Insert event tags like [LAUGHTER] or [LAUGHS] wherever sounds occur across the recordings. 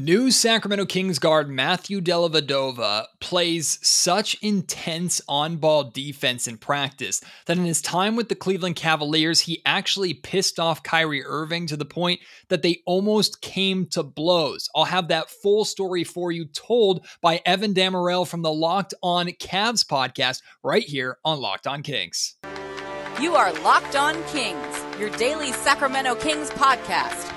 New Sacramento Kings guard Matthew Dellavedova plays such intense on ball defense in practice that in his time with the Cleveland Cavaliers, he actually pissed off Kyrie Irving to the point that they almost came to blows. I'll have that full story for you told by Evan Dammarell from the Locked On Cavs podcast right here on Locked On Kings. You are Locked On Kings, your daily Sacramento Kings podcast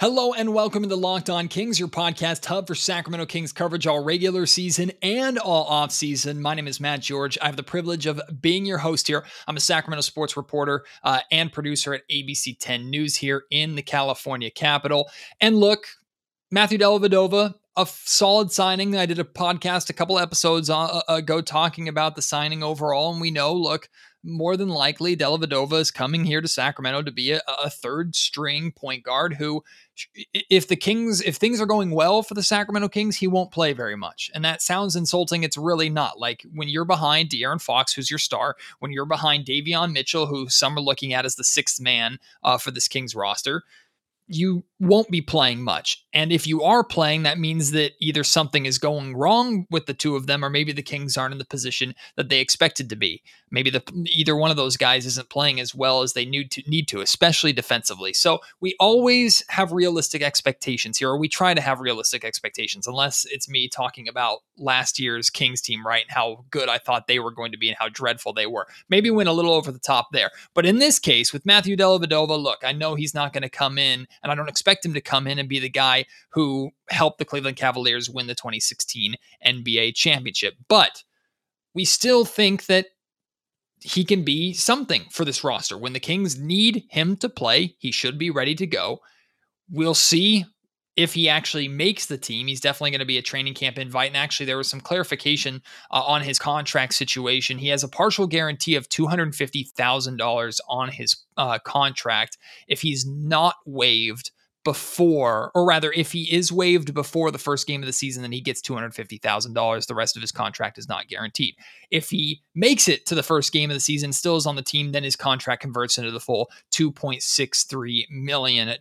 Hello and welcome to Locked On Kings, your podcast hub for Sacramento Kings coverage all regular season and all off season. My name is Matt George. I have the privilege of being your host here. I'm a Sacramento sports reporter uh, and producer at ABC 10 News here in the California capital. And look, Matthew Dellavedova, a solid signing. I did a podcast a couple episodes uh, ago talking about the signing overall, and we know, look, more than likely Dellavedova is coming here to Sacramento to be a, a, third string point guard who if the Kings if things are going well for the Sacramento Kings, he won't play very much. And that sounds insulting. It's really not. Like when you're behind De'Aaron Fox, who's your star, when you're behind Davion Mitchell, who some are looking at as the sixth man uh, for this Kings roster, you won't be playing much. And if you are playing, that means that either something is going wrong with the two of them, or maybe the Kings aren't in the position that they expected to be. Maybe the either one of those guys isn't playing as well as they need to need to, especially defensively. So we always have realistic expectations here, or we try to have realistic expectations, unless it's me talking about last year's Kings team, right? And how good I thought they were going to be and how dreadful they were. Maybe went a little over the top there. But in this case, with Matthew Dellavedova, look, I know he's not going to come in, and I don't expect him to come in and be the guy who helped the Cleveland Cavaliers win the 2016 NBA championship. But we still think that he can be something for this roster. When the Kings need him to play, he should be ready to go. We'll see if he actually makes the team, he's definitely going to be a training camp invite. And actually, there was some clarification uh, on his contract situation. He has a partial guarantee of $250,000 on his uh, contract if he's not waived before, or rather, if he is waived before the first game of the season, then he gets $250,000. The rest of his contract is not guaranteed. If he makes it to the first game of the season, still is on the team, then his contract converts into the full $2.63 million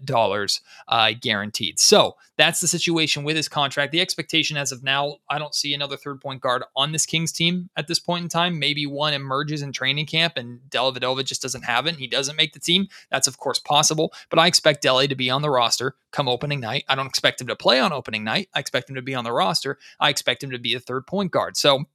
uh, guaranteed. So that's the situation with his contract. The expectation as of now, I don't see another third point guard on this Kings team at this point in time. Maybe one emerges in training camp and Dellavedova just doesn't have it. he doesn't make the team. That's, of course, possible. But I expect Delly to be on the roster roster come opening night. I don't expect him to play on opening night. I expect him to be on the roster. I expect him to be a third point guard. So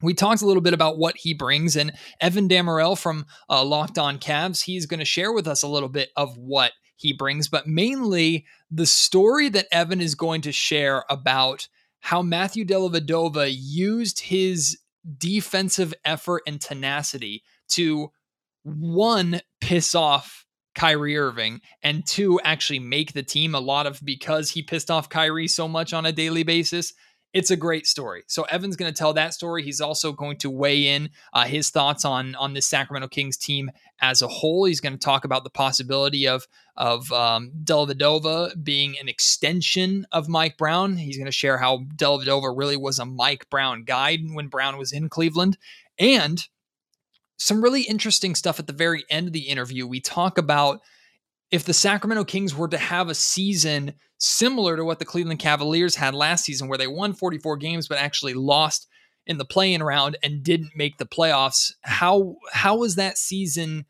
we talked a little bit about what he brings, and Evan Dammarell from uh, Locked On Cavs, he's going to share with us a little bit of what he brings, but mainly the story that Evan is going to share about how Matthew Dellavedova used his defensive effort and tenacity to one piss off Kyrie Irving, and two, actually make the team a lot of because he pissed off Kyrie so much on a daily basis. It's a great story. So Evan's going to tell that story. He's also going to weigh in uh, his thoughts on on this Sacramento Kings team as a whole. He's going to talk about the possibility of of um, Dellavedova being an extension of Mike Brown. He's going to share how Dellavedova really was a Mike Brown guide when Brown was in Cleveland, and some really interesting stuff at the very end of the interview. We talk about if the Sacramento Kings were to have a season similar to what the Cleveland Cavaliers had last season, where they won 44 games but actually lost in the play-in round and didn't make the playoffs, how how was that season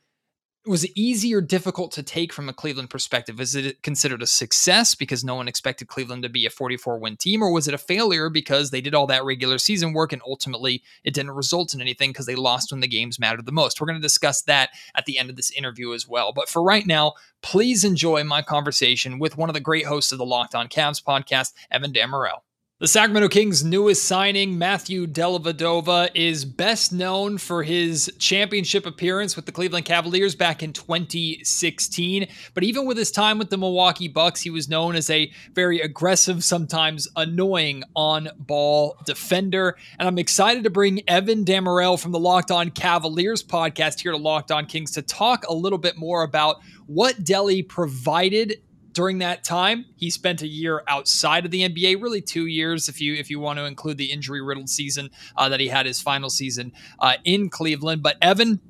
was it easy or difficult to take from a Cleveland perspective? Is it considered a success because no one expected Cleveland to be a 44 win team, or was it a failure because they did all that regular season work and ultimately it didn't result in anything because they lost when the games mattered the most? We're going to discuss that at the end of this interview as well. But for right now, please enjoy my conversation with one of the great hosts of the Locked On Cavs podcast, Evan Dammarell. The Sacramento Kings' newest signing, Matthew Dellavedova, is best known for his championship appearance with the Cleveland Cavaliers back in 2016. But even with his time with the Milwaukee Bucks, he was known as a very aggressive, sometimes annoying on ball defender. And I'm excited to bring Evan Dammarell from the Locked On Cavaliers podcast here to Locked On Kings to talk a little bit more about what Delly provided during that time, he spent a year outside of the NBA, really two years if you if you want to include the injury riddled season uh, that he had his final season uh, in Cleveland. But Evan,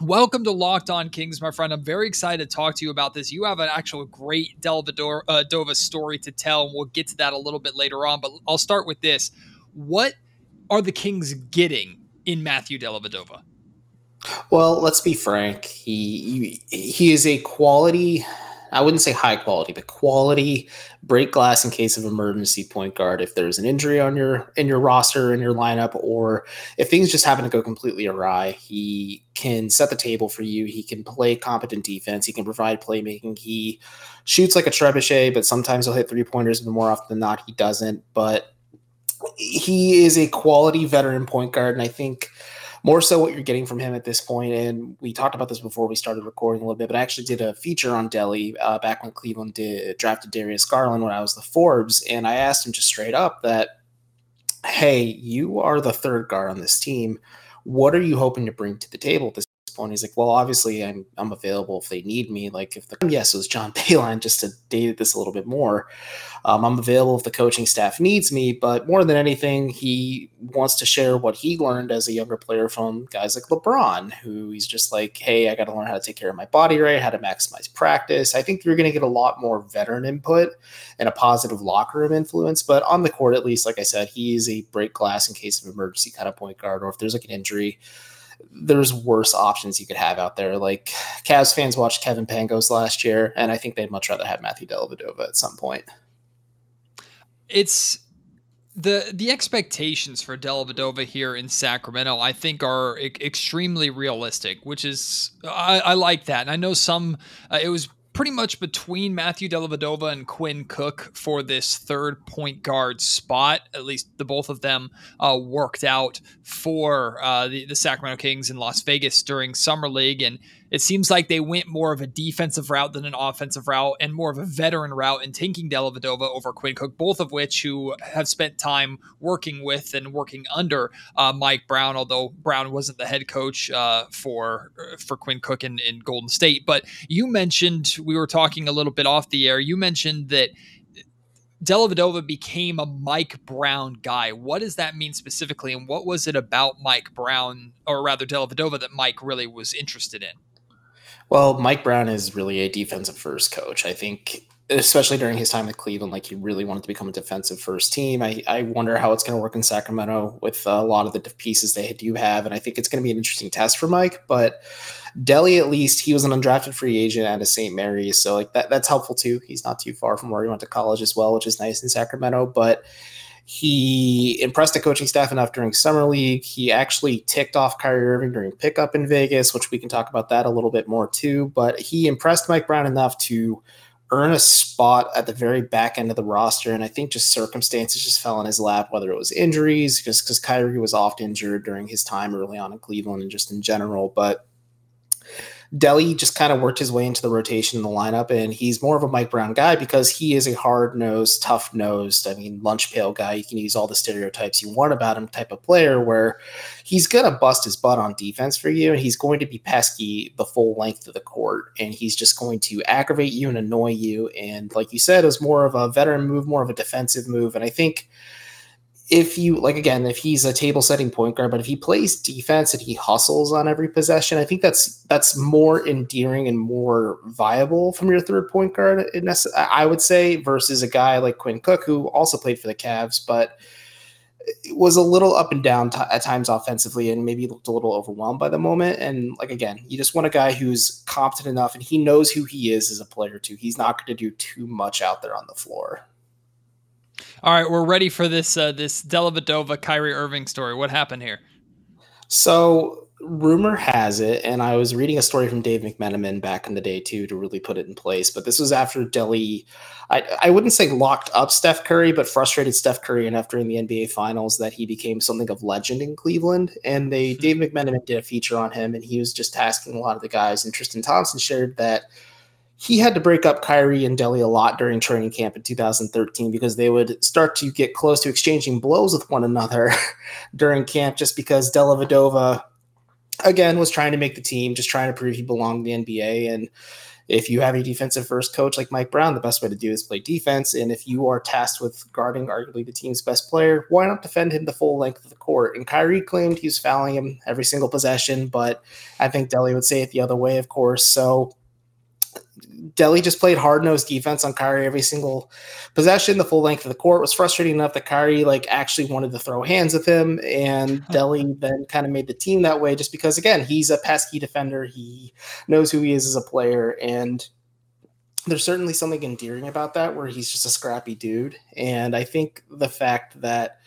Welcome to Locked On Kings, my friend. I'm very excited to talk to you about this. You have an actual great Dellavedova uh, story to tell. And we'll get to that a little bit later on, but I'll start with this. What are the Kings getting in Matthew Dellavedova? Well, let's be frank. He he is a quality I wouldn't say high quality, but quality break glass in case of emergency point guard. If there's an injury on your in your roster in your lineup, or if things just happen to go completely awry, he can set the table for you. He can play competent defense. He can provide playmaking. He shoots like a trebuchet, but sometimes he'll hit three pointers, but more often than not, he doesn't. But he is a quality veteran point guard, and I think more so what you're getting from him at this point. And we talked about this before we started recording a little bit, but I actually did a feature on Delly uh, back when Cleveland did, drafted Darius Garland when I was the Forbes, and I asked him just straight up that, hey, you are the third guard on this team. What are you hoping to bring to the table point. He's like, well, obviously I'm I'm available if they need me. Like if the yes, it was John [LAUGHS] Beilein just to date this a little bit more. Um, I'm available if the coaching staff needs me, but more than anything, he wants to share what he learned as a younger player from guys like LeBron, who he's just like, hey, I got to learn how to take care of my body right, how to maximize practice. I think you're going to get a lot more veteran input and a positive locker room influence, but on the court, at least, like I said, he is a break glass in case of emergency kind of point guard, or if there's like an injury there's worse options you could have out there. Like Cavs fans watched Kevin Pangos last year, and I think they'd much rather have Matthew Dellavedova at some point. It's the the expectations for Dellavedova here in Sacramento, I think, are extremely realistic, which is I, I, like that. And I know some. Uh, it was pretty much between Matthew Dellavedova and Quinn Cook for this third point guard spot. At least the both of them uh, worked out for uh, the, the Sacramento Kings in Las Vegas during Summer League. And it seems like they went more of a defensive route than an offensive route and more of a veteran route in taking Dellavedova over Quinn Cook, both of which who have spent time working with and working under uh, Mike Brown, although Brown wasn't the head coach uh, for for Quinn Cook in, in Golden State. But you mentioned, we were talking a little bit off the air, you mentioned that Dellavedova became a Mike Brown guy. What does that mean specifically, and what was it about Mike Brown, or rather Dellavedova, that Mike really was interested in? Well, Mike Brown is really a defensive first coach. I think, especially during his time at Cleveland, like he really wanted to become a defensive first team. I, I wonder how it's going to work in Sacramento with a lot of the pieces they do have. And I think it's going to be an interesting test for Mike. But Delly, at least, he was an undrafted free agent out of St. Mary's. So, like, that, that's helpful too. He's not too far from where he went to college as well, which is nice in Sacramento. But he impressed the coaching staff enough during summer league. He actually ticked off Kyrie Irving during pickup in Vegas, which we can talk about that a little bit more too. But he impressed Mike Brown enough to earn a spot at the very back end of the roster. And I think just circumstances just fell in his lap, whether it was injuries, just because Kyrie was oft injured during his time early on in Cleveland and just in general. But Delly just kind of worked his way into the rotation in the lineup, and he's more of a Mike Brown guy because he is a hard nosed, tough nosed, I mean, lunch pail guy. You can use all the stereotypes you want about him type of player where he's going to bust his butt on defense for you, and he's going to be pesky the full length of the court, and he's just going to aggravate you and annoy you. And like you said, it was more of a veteran move, more of a defensive move. And I think if you like again, if he's a table setting point guard, but if he plays defense and he hustles on every possession, I think that's that's more endearing and more viable from your third point guard. I would say versus a guy like Quinn Cook, who also played for the Cavs, but was a little up and down t- at times offensively and maybe looked a little overwhelmed by the moment. And like again, you just want a guy who's competent enough and he knows who he is as a player too. He's not going to do too much out there on the floor. All right, we're ready for this uh, this Dellavedova Kyrie Irving story. What happened here? So rumor has it, and I was reading a story from Dave McMenamin back in the day too to really put it in place. But this was after Delly, I, I wouldn't say locked up Steph Curry, but frustrated Steph Curry enough during the NBA Finals that he became something of legend in Cleveland. And they mm-hmm. Dave McMenamin did a feature on him, and he was just asking a lot of the guys. And Tristan Thompson shared that he had to break up Kyrie and Delly a lot during training camp in 2013 because they would start to get close to exchanging blows with one another [LAUGHS] during camp just because Dellavedova again was trying to make the team, just trying to prove he belonged in the NBA and if you have a defensive first coach like Mike Brown, the best way to do is play defense. And if you are tasked with guarding arguably the team's best player, why not defend him the full length of the court? And Kyrie claimed he was fouling him every single possession, but I think Delly would say it the other way, of course. So Delly just played hard nosed defense on Kyrie every single possession. The full length of the court was frustrating enough that Kyrie like actually wanted to throw hands with him, and Delly then kind of made the team that way just because again he's a pesky defender. He knows who he is as a player, and there's certainly something endearing about that where he's just a scrappy dude. And I think the fact that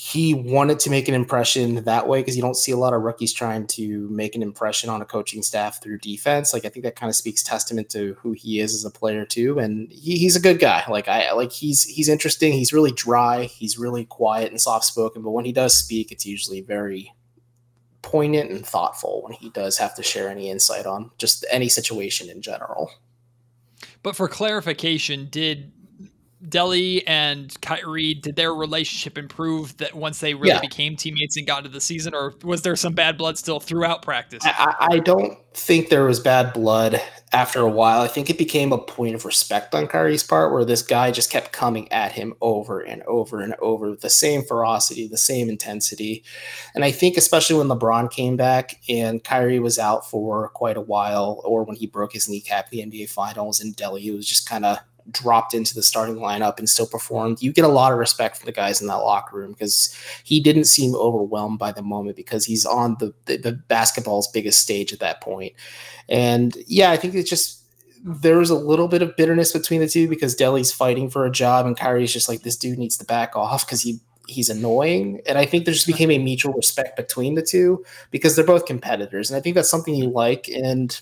he wanted to make an impression that way because you don't see a lot of rookies trying to make an impression on a coaching staff through defense. Like I think that kind of speaks testament to who he is as a player too, and he, he's a good guy. Like I like he's he's interesting. He's really dry. He's really quiet and soft spoken, but when he does speak, it's usually very poignant and thoughtful. When he does have to share any insight on just any situation in general. But for clarification, did Delly and Kyrie, did their relationship improve that once they really yeah. became teammates and got into the season, or was there some bad blood still throughout practice? I, I, don't think there was bad blood after a while. I think it became a point of respect on Kyrie's part where this guy just kept coming at him over and over and over with the same ferocity, the same intensity. And I think, especially when LeBron came back and Kyrie was out for quite a while, or when he broke his kneecap in the NBA Finals in Delly, it was just kind of dropped into the starting lineup and still performed, you get a lot of respect from the guys in that locker room because he didn't seem overwhelmed by the moment because he's on the, the, the basketball's biggest stage at that point. And yeah, I think it's just there's a little bit of bitterness between the two because Delly's fighting for a job and Kyrie's just like this dude needs to back off because he he's annoying. And I think there just became a mutual respect between the two because they're both competitors. And I think that's something you like. And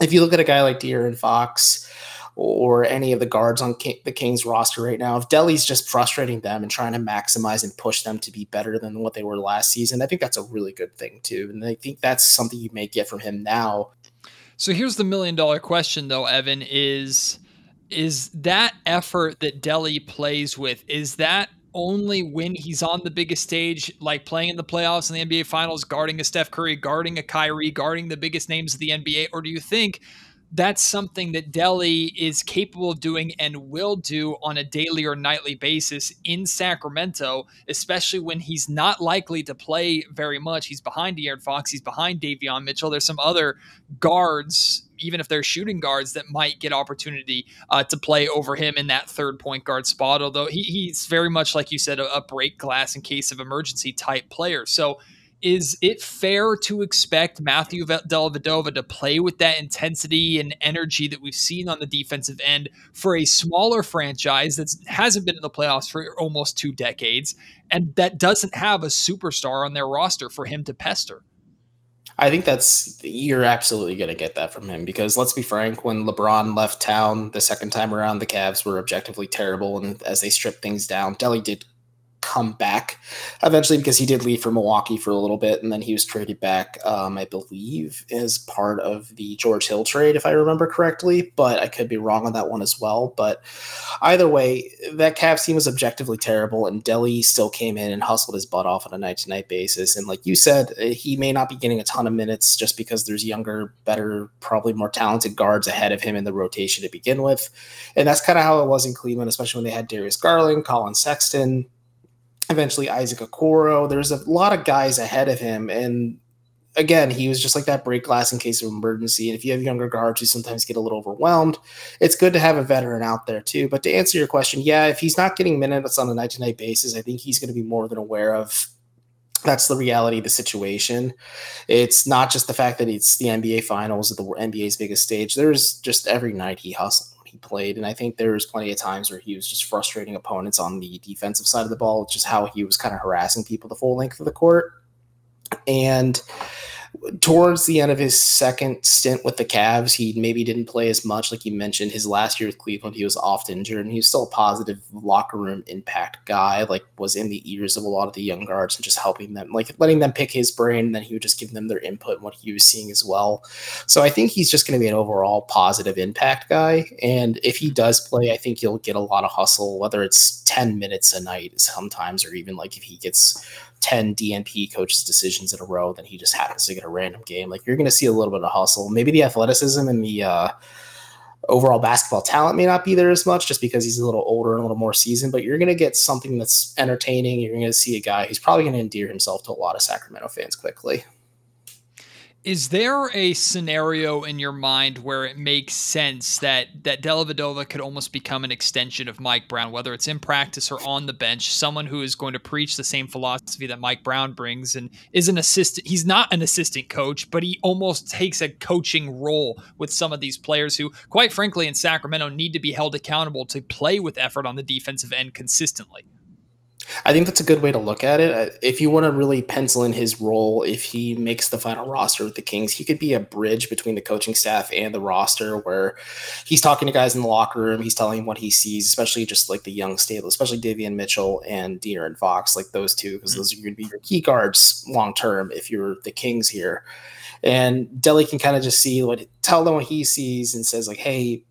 if you look at a guy like De'Aaron Fox, or any of the guards on King, the Kings roster right now. If Delly's just frustrating them and trying to maximize and push them to be better than what they were last season, I think that's a really good thing too. And I think that's something you may get from him now. So here's the million dollar question though, Evan, is is that effort that Delly plays with, is that only when he's on the biggest stage, like playing in the playoffs and the NBA finals, guarding a Steph Curry, guarding a Kyrie, guarding the biggest names of the NBA? Or do you think that's something that Delly is capable of doing and will do on a daily or nightly basis in Sacramento, especially when he's not likely to play very much. He's behind De'Aaron Fox, he's behind Davion Mitchell. There's some other guards, even if they're shooting guards, that might get opportunity uh, to play over him in that third point guard spot. Although he, he's very much, like you said, a, a break glass in case of emergency type player. So is it fair to expect Matthew Dellavedova to play with that intensity and energy that we've seen on the defensive end for a smaller franchise that hasn't been in the playoffs for almost two decades and that doesn't have a superstar on their roster for him to pester? I think that's you're absolutely going to get that from him because let's be frank, when LeBron left town the second time around, the Cavs were objectively terrible, and as they stripped things down, Delly did come back eventually because he did leave for Milwaukee for a little bit and then he was traded back, um, I believe, as part of the George Hill trade, if I remember correctly. But I could be wrong on that one as well. But either way, that Cavs team was objectively terrible, and Delly still came in and hustled his butt off on a night to night basis. And like you said, he may not be getting a ton of minutes just because there's younger, better, probably more talented guards ahead of him in the rotation to begin with. And that's kind of how it was in Cleveland, especially when they had Darius Garland, Collin Sexton, eventually Isaac Okoro. There's a lot of guys ahead of him. And again, he was just like that break glass in case of emergency. And if you have younger guards who sometimes get a little overwhelmed, it's good to have a veteran out there too. But to answer your question, yeah, if he's not getting minutes on a night to night basis, I think he's going to be more than aware of. That's the reality of the situation. It's not just the fact that it's the NBA finals the NBA's biggest stage. There's just every night he hustles he played. And I think there was plenty of times where he was just frustrating opponents on the defensive side of the ball, just how he was kind of harassing people the full length of the court. And towards the end of his second stint with the Cavs, he maybe didn't play as much. Like you mentioned, his last year with Cleveland, he was oft injured, and he was still a positive locker room impact guy. Like was in the ears of a lot of the young guards and just helping them, like letting them pick his brain. And then he would just give them their input and what he was seeing as well. So I think he's just going to be an overall positive impact guy. And if he does play, I think he'll get a lot of hustle, whether it's ten minutes a night sometimes, or even like if he gets 10 DNP coaches decisions in a row, then he just happens to get a random game. Like you're going to see a little bit of hustle. Maybe the athleticism and the uh, overall basketball talent may not be there as much just because he's a little older and a little more seasoned, but you're going to get something that's entertaining. You're going to see a guy who's probably going to endear himself to a lot of Sacramento fans quickly. Is there a scenario in your mind where it makes sense that that Dellavedova could almost become an extension of Mike Brown, whether it's in practice or on the bench, someone who is going to preach the same philosophy that Mike Brown brings and is an assistant. He's not an assistant coach, but he almost takes a coaching role with some of these players who, quite frankly, in Sacramento need to be held accountable to play with effort on the defensive end consistently. I think that's a good way to look at it. Uh, if you want to really pencil in his role, if he makes the final roster with the Kings, he could be a bridge between the coaching staff and the roster where he's talking to guys in the locker room, he's telling what he sees, especially just like the young stable, especially Davion Mitchell and De'Aaron Fox, like those two, because mm-hmm. those are going to be your key guards long term if you're the Kings here. And Delly can kind of just see what tell them what he sees and says, like, hey,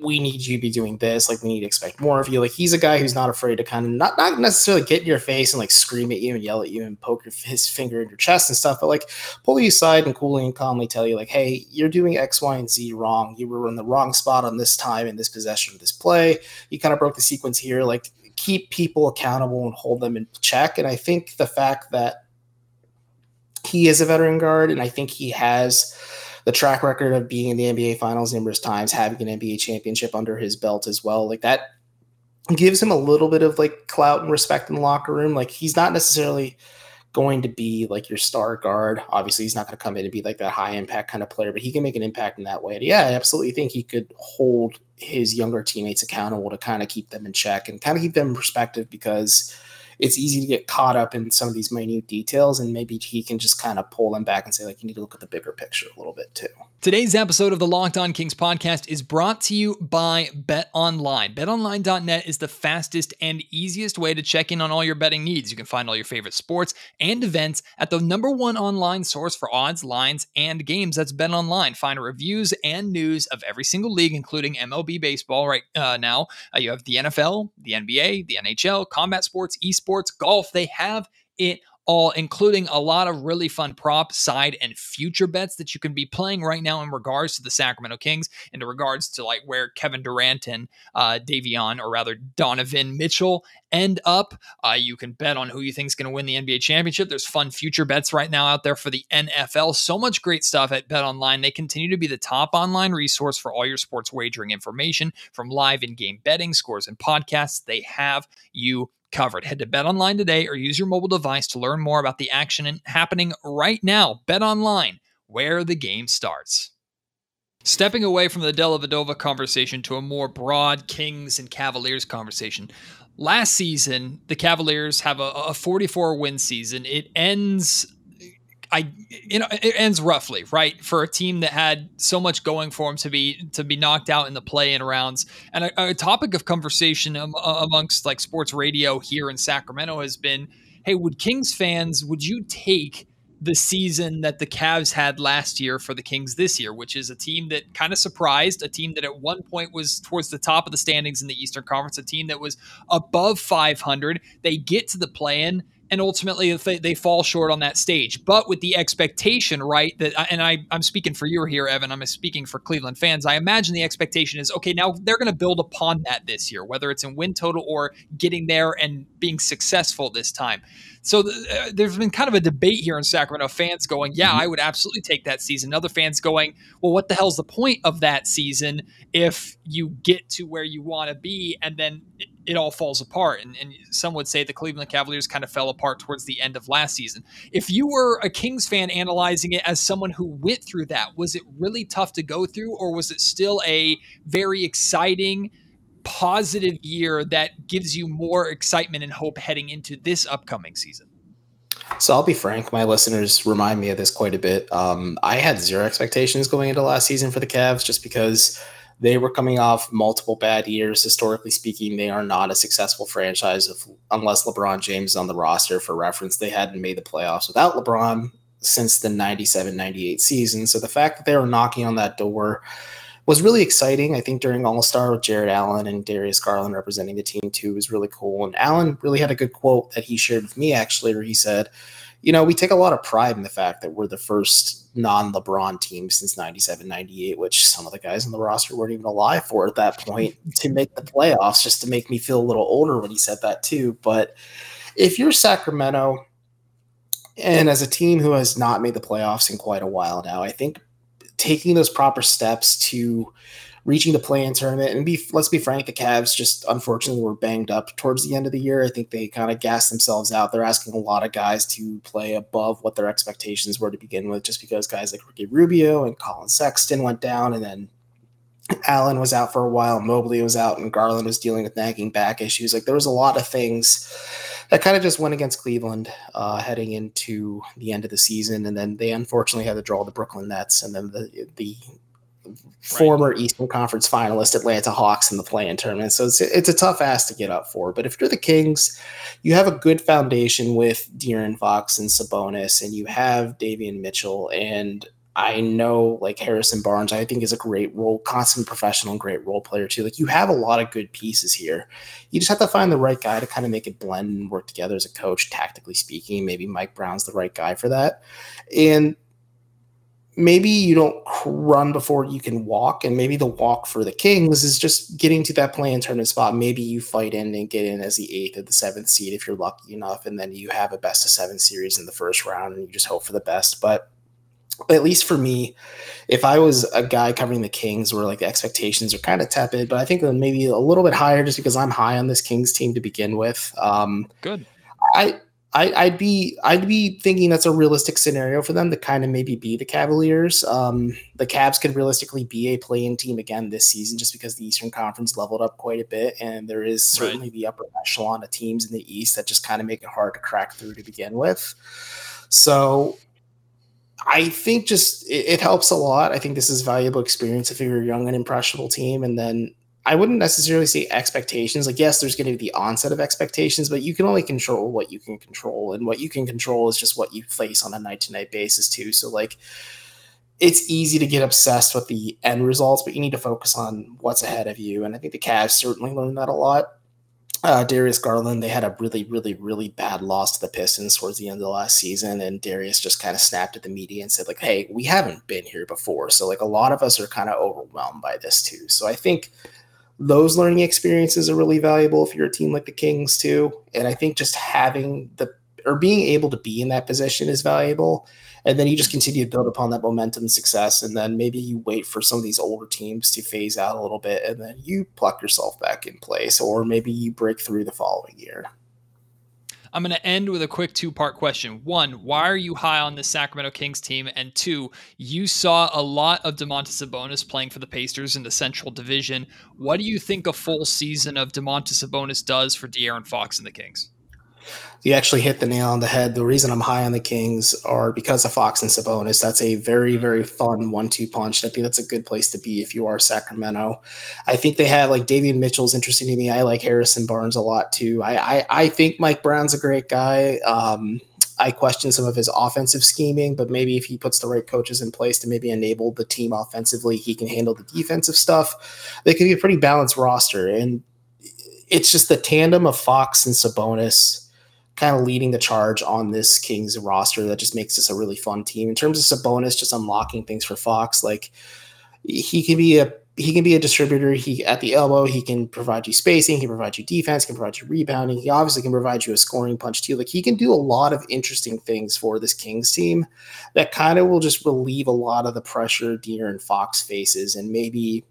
we need you to be doing this. Like, we need to expect more of you. Like, he's a guy who's not afraid to kind of not, not necessarily get in your face and like scream at you and yell at you and poke your, his finger in your chest and stuff, but like pull you aside and coolly and calmly tell you, like, hey, you're doing X, Y, and Z wrong. You were in the wrong spot on this time in this possession of this play. You kind of broke the sequence here. Like, keep people accountable and hold them in check. And I think the fact that he is a veteran guard and I think he has the track record of being in the NBA finals numerous times, having an NBA championship under his belt as well. Like that gives him a little bit of like clout and respect in the locker room. Like he's not necessarily going to be like your star guard. Obviously, he's not going to come in and be like that high impact kind of player, but he can make an impact in that way. And yeah, I absolutely think he could hold his younger teammates accountable to kind of keep them in check and kind of keep them in perspective because it's easy to get caught up in some of these minute details and maybe he can just kind of pull them back and say like you need to look at the bigger picture a little bit too today's episode of the locked on kings podcast is brought to you by bet online betonline.net is the fastest and easiest way to check in on all your betting needs. You can find all your favorite sports and events at the number one online source for odds lines and games. That's bet online find reviews and news of every single league including mlb baseball right uh, now. Uh, you have the nfl the nba the nhl combat sports esports golf, they have it all, including a lot of really fun prop, side, and future bets that you can be playing right now in regards to the Sacramento Kings, in regards to like where Kevin Durant and uh, Davion, or rather Donovan Mitchell, end up. Uh, you can bet on who you think is going to win the NBA championship. There's fun future bets right now out there for the NFL. So much great stuff at Bet Online. They continue to be the top online resource for all your sports wagering information, from live in-game betting, scores, and podcasts. They have you covered. Head to Bet Online today or use your mobile device to learn more about the action happening right now. Bet Online, where the game starts. Stepping away from the Dellavedova conversation to a more broad Kings and Cavaliers conversation. Last season, the Cavaliers have a, a 44 win season. It ends I you know it ends roughly right for a team that had so much going for them to be to be knocked out in the play-in rounds. And a, a topic of conversation amongst like sports radio here in Sacramento has been, hey, would Kings fans would you take the season that the Cavs had last year for the Kings this year, which is a team that kind of surprised, a team that at one point was towards the top of the standings in the Eastern Conference, a team that was above 500. They get to the play-in and ultimately they, they fall short on that stage. But with the expectation, right, that and I I'm speaking for you here, Evan. I'm speaking for Cleveland fans. I imagine the expectation is okay. Now they're going to build upon that this year, whether it's in win total or getting there and being successful this time. So th- uh, there's been kind of a debate here in Sacramento. Fans going, yeah, mm-hmm. I would absolutely take that season. Other fans going, well, what the hell's the point of that season if you get to where you want to be and then it, all falls apart? And, and some would say the Cleveland Cavaliers kind of fell apart towards the end of last season. If you were a Kings fan analyzing it as someone who went through that, was it really tough to go through, or was it still a very exciting? positive year that gives you more excitement and hope heading into this upcoming season? So I'll be frank, my listeners remind me of this quite a bit. Um, I had zero expectations going into last season for the Cavs just because they were coming off multiple bad years. Historically speaking, they are not a successful franchise if, unless LeBron James is on the roster. For reference, they hadn't made the playoffs without LeBron since the 97 98 season. So the fact that they were knocking on that door was really exciting. I think during All Star with Jarrett Allen and Darius Garland representing the team too was really cool. And Allen really had a good quote that he shared with me actually, where he said, you know, we take a lot of pride in the fact that we're the first non LeBron team since 97 98, which some of the guys on the roster weren't even alive for at that point to make the playoffs, just to make me feel a little older when he said that too. But if you're Sacramento, and as a team who has not made the playoffs in quite a while now, I think taking those proper steps to reaching the play-in tournament and be let's be frank, the Cavs just unfortunately were banged up towards the end of the year. I think they kind of gassed themselves out. They're asking a lot of guys to play above what their expectations were to begin with, just because guys like Ricky Rubio and Collin Sexton went down, and then Allen was out for a while, Mobley was out, and Garland was dealing with nagging back issues. Like there was a lot of things that kind of just went against Cleveland uh, heading into the end of the season, and then they unfortunately had to draw the Brooklyn Nets, and then the the right. former Eastern Conference finalist Atlanta Hawks in the play-in tournament. So it's it's a tough ass to get up for. But if you're the Kings, you have a good foundation with De'Aaron Fox and Sabonis, and you have Davion Mitchell and I know like Harrison Barnes, I think is a great role, constant professional great role player too. Like you have a lot of good pieces here. You just have to find the right guy to kind of make it blend and work together as a coach, tactically speaking. Maybe Mike Brown's the right guy for that. And maybe you don't run before you can walk. And maybe the walk for the Kings is just getting to that play-in tournament spot. Maybe you fight in and get in as the eighth or the seventh seed if you're lucky enough. And then you have a best of seven series in the first round and you just hope for the best. But at least for me, if I was a guy covering the Kings where like the expectations are kind of tepid, but I think maybe a little bit higher just because I'm high on this Kings team to begin with. Um, Good. I, I would be I'd be thinking that's a realistic scenario for them to kind of maybe be the Cavaliers. Um, the Cavs could realistically be a play-in team again this season just because the Eastern Conference leveled up quite a bit, and there is certainly right. the upper echelon of teams in the East that just kind of make it hard to crack through to begin with. So I think just it, it, helps a lot. I think this is valuable experience if you're a young and impressionable team. And then I wouldn't necessarily say expectations. Like, yes, there's going to be the onset of expectations, but you can only control what you can control. And what you can control is just what you face on a night to night basis, too. So, like, it's easy to get obsessed with the end results, but you need to focus on what's ahead of you. And I think the Cavs certainly learned that a lot uh, Darius Garland, they had a really, really, really bad loss to the Pistons towards the end of the last season, and Darius just kind of snapped at the media and said, like, "Hey, we haven't been here before, so like a lot of us are kind of overwhelmed by this too." So I think those learning experiences are really valuable if you're a team like the Kings too, and I think just having the or being able to be in that position is valuable. And then you just continue to build upon that momentum and success. And then maybe you wait for some of these older teams to phase out a little bit and then you pluck yourself back in place or maybe you break through the following year I'm going to end with a quick two part question. One, why are you high on the Sacramento Kings team? And two, you saw a lot of Domantas Sabonis playing for the Pacers in the Central Division. What do you think a full season of Domantas Sabonis does for De'Aaron Fox and the Kings? You actually hit the nail on the head. The reason I'm high on the Kings are because of Fox and Sabonis. That's a very, very fun one-two punch. I think that's a good place to be if you are Sacramento. I think they have like Davion Mitchell's interesting to me. I like Harrison Barnes a lot too. I I, I think Mike Brown's a great guy. Um, I question some of his offensive scheming, but maybe if he puts the right coaches in place to maybe enable the team offensively, he can handle the defensive stuff. They could be a pretty balanced roster. And it's just the tandem of Fox and Sabonis kind of leading the charge on this Kings roster that just makes this a really fun team. In terms of Sabonis, just unlocking things for Fox, like he can be a he can be a distributor. He at the elbow, he can provide you spacing, he can provide you defense, can provide you rebounding. He obviously can provide you a scoring punch too. Like he can do a lot of interesting things for this Kings team that kind of will just relieve a lot of the pressure De'Aaron Fox faces and maybe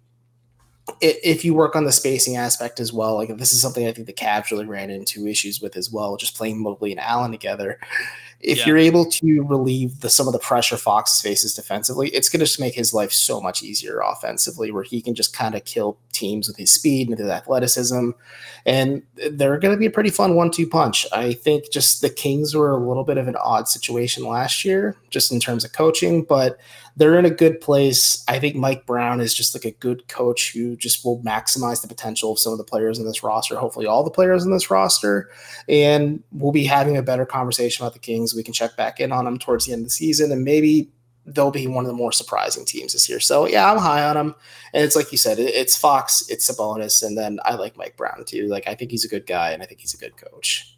if you work on the spacing aspect as well, like this is something I think the Cavs really ran into issues with as well, just playing Mobley and Allen together if yeah. you're able to relieve the, some of the pressure Fox faces defensively, it's going to just make his life so much easier offensively, where he can just kind of kill teams with his speed and his athleticism. And they're going to be a pretty fun one two punch. I think just the Kings were a little bit of an odd situation last year, just in terms of coaching, but they're in a good place. I think Mike Brown is just like a good coach who just will maximize the potential of some of the players in this roster, hopefully all the players in this roster. And we'll be having a better conversation about the Kings we can check back in on them towards the end of the season and maybe they'll be one of the more surprising teams this year. So yeah, I'm high on them. And it's like you said, it's Fox, it's Sabonis, and then I like Mike Brown too. Like I think he's a good guy, and I think he's a good coach.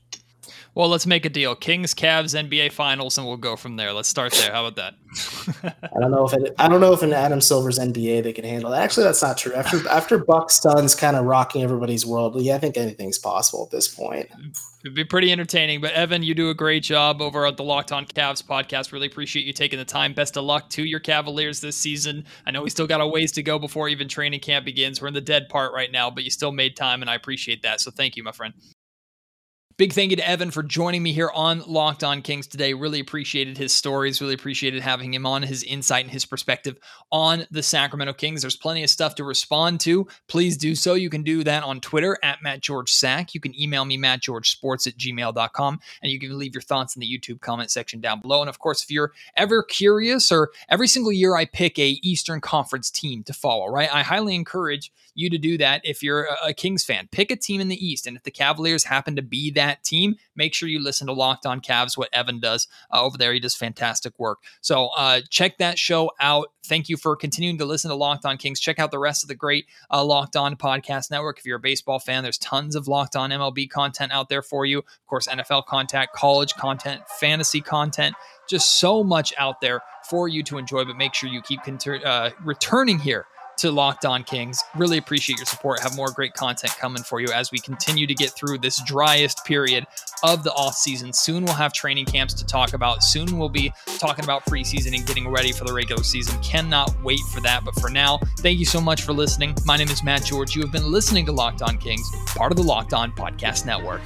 Well, let's make a deal. Kings, Cavs, NBA Finals, and we'll go from there. Let's start there. How about that? [LAUGHS] I don't know if it, I don't know if in Adam Silver's NBA they can handle that. Actually, that's not true. After [LAUGHS] after Bucks Suns kind of rocking everybody's world, yeah, I think anything's possible at this point. It'd be pretty entertaining. But Evan, you do a great job over at the Locked On Cavs podcast. Really appreciate you taking the time. Best of luck to your Cavaliers this season. I know we still got a ways to go before even training camp begins. We're in the dead part right now, but you still made time, and I appreciate that. So thank you, my friend. Big thank you to Evan for joining me here on Locked On Kings today. Really appreciated his stories, really appreciated having him on, his insight and his perspective on the Sacramento Kings. There's plenty of stuff to respond to. Please do so. You can do that on Twitter at Matt George Sack. You can email me, mattgeorgesports at gmail.com, and you can leave your thoughts in the YouTube comment section down below. And of course, if you're ever curious, or every single year I pick a Eastern Conference team to follow, right? I highly encourage you to do that if you're a Kings fan. Pick a team in the East. And if the Cavaliers happen to be that team, make sure you listen to Locked On Cavs, what Evan does uh, over there. He does fantastic work. So uh, check that show out. Thank you for continuing to listen to Locked On Kings. Check out the rest of the great uh, Locked On Podcast Network. If you're a baseball fan, there's tons of Locked On MLB content out there for you. Of course, NFL content, college content, fantasy content just so much out there for you to enjoy. But make sure you keep uh, returning here to Locked On Kings. Really appreciate your support. Have more great content coming for you as we continue to get through this driest period of the off season. Soon we'll have training camps to talk about. Soon we'll be talking about preseason and getting ready for the regular season. Cannot wait for that. But for now, thank you so much for listening. My name is Matt George. You have been listening to Locked On Kings, part of the Locked On Podcast Network.